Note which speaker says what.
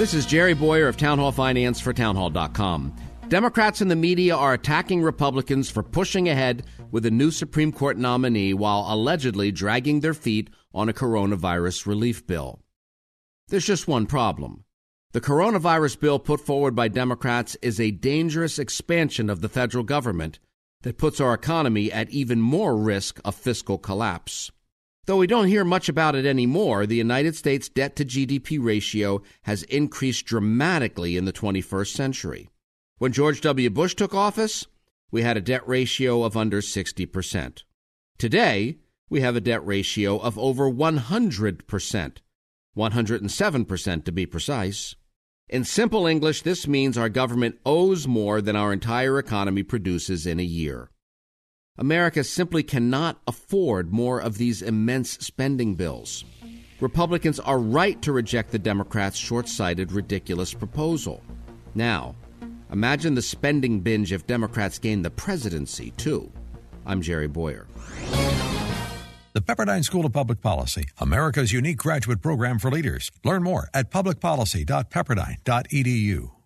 Speaker 1: This is Jerry Bowyer of Town Hall Finance for Townhall.com. Democrats and the media are attacking Republicans for pushing ahead with a new Supreme Court nominee while allegedly dragging their feet on a coronavirus relief bill. There's just one problem. The coronavirus bill put forward by Democrats is a dangerous expansion of the federal government that puts our economy at even more risk of fiscal collapse. Though we don't hear much about it anymore, the United States debt to GDP ratio has increased dramatically in the 21st century. When George W. Bush took office, we had a debt ratio of under 60%. Today, we have a debt ratio of over 100%, 107% to be precise. In simple English, this means our government owes more than our entire economy produces in a year. America simply cannot afford more of these immense spending bills. Republicans are right to reject the Democrats' short sighted, ridiculous proposal. Now, imagine the spending binge if Democrats gain the presidency, too. I'm Jerry Bowyer.
Speaker 2: The Pepperdine School of Public Policy, America's unique graduate program for leaders. Learn more at publicpolicy.pepperdine.edu.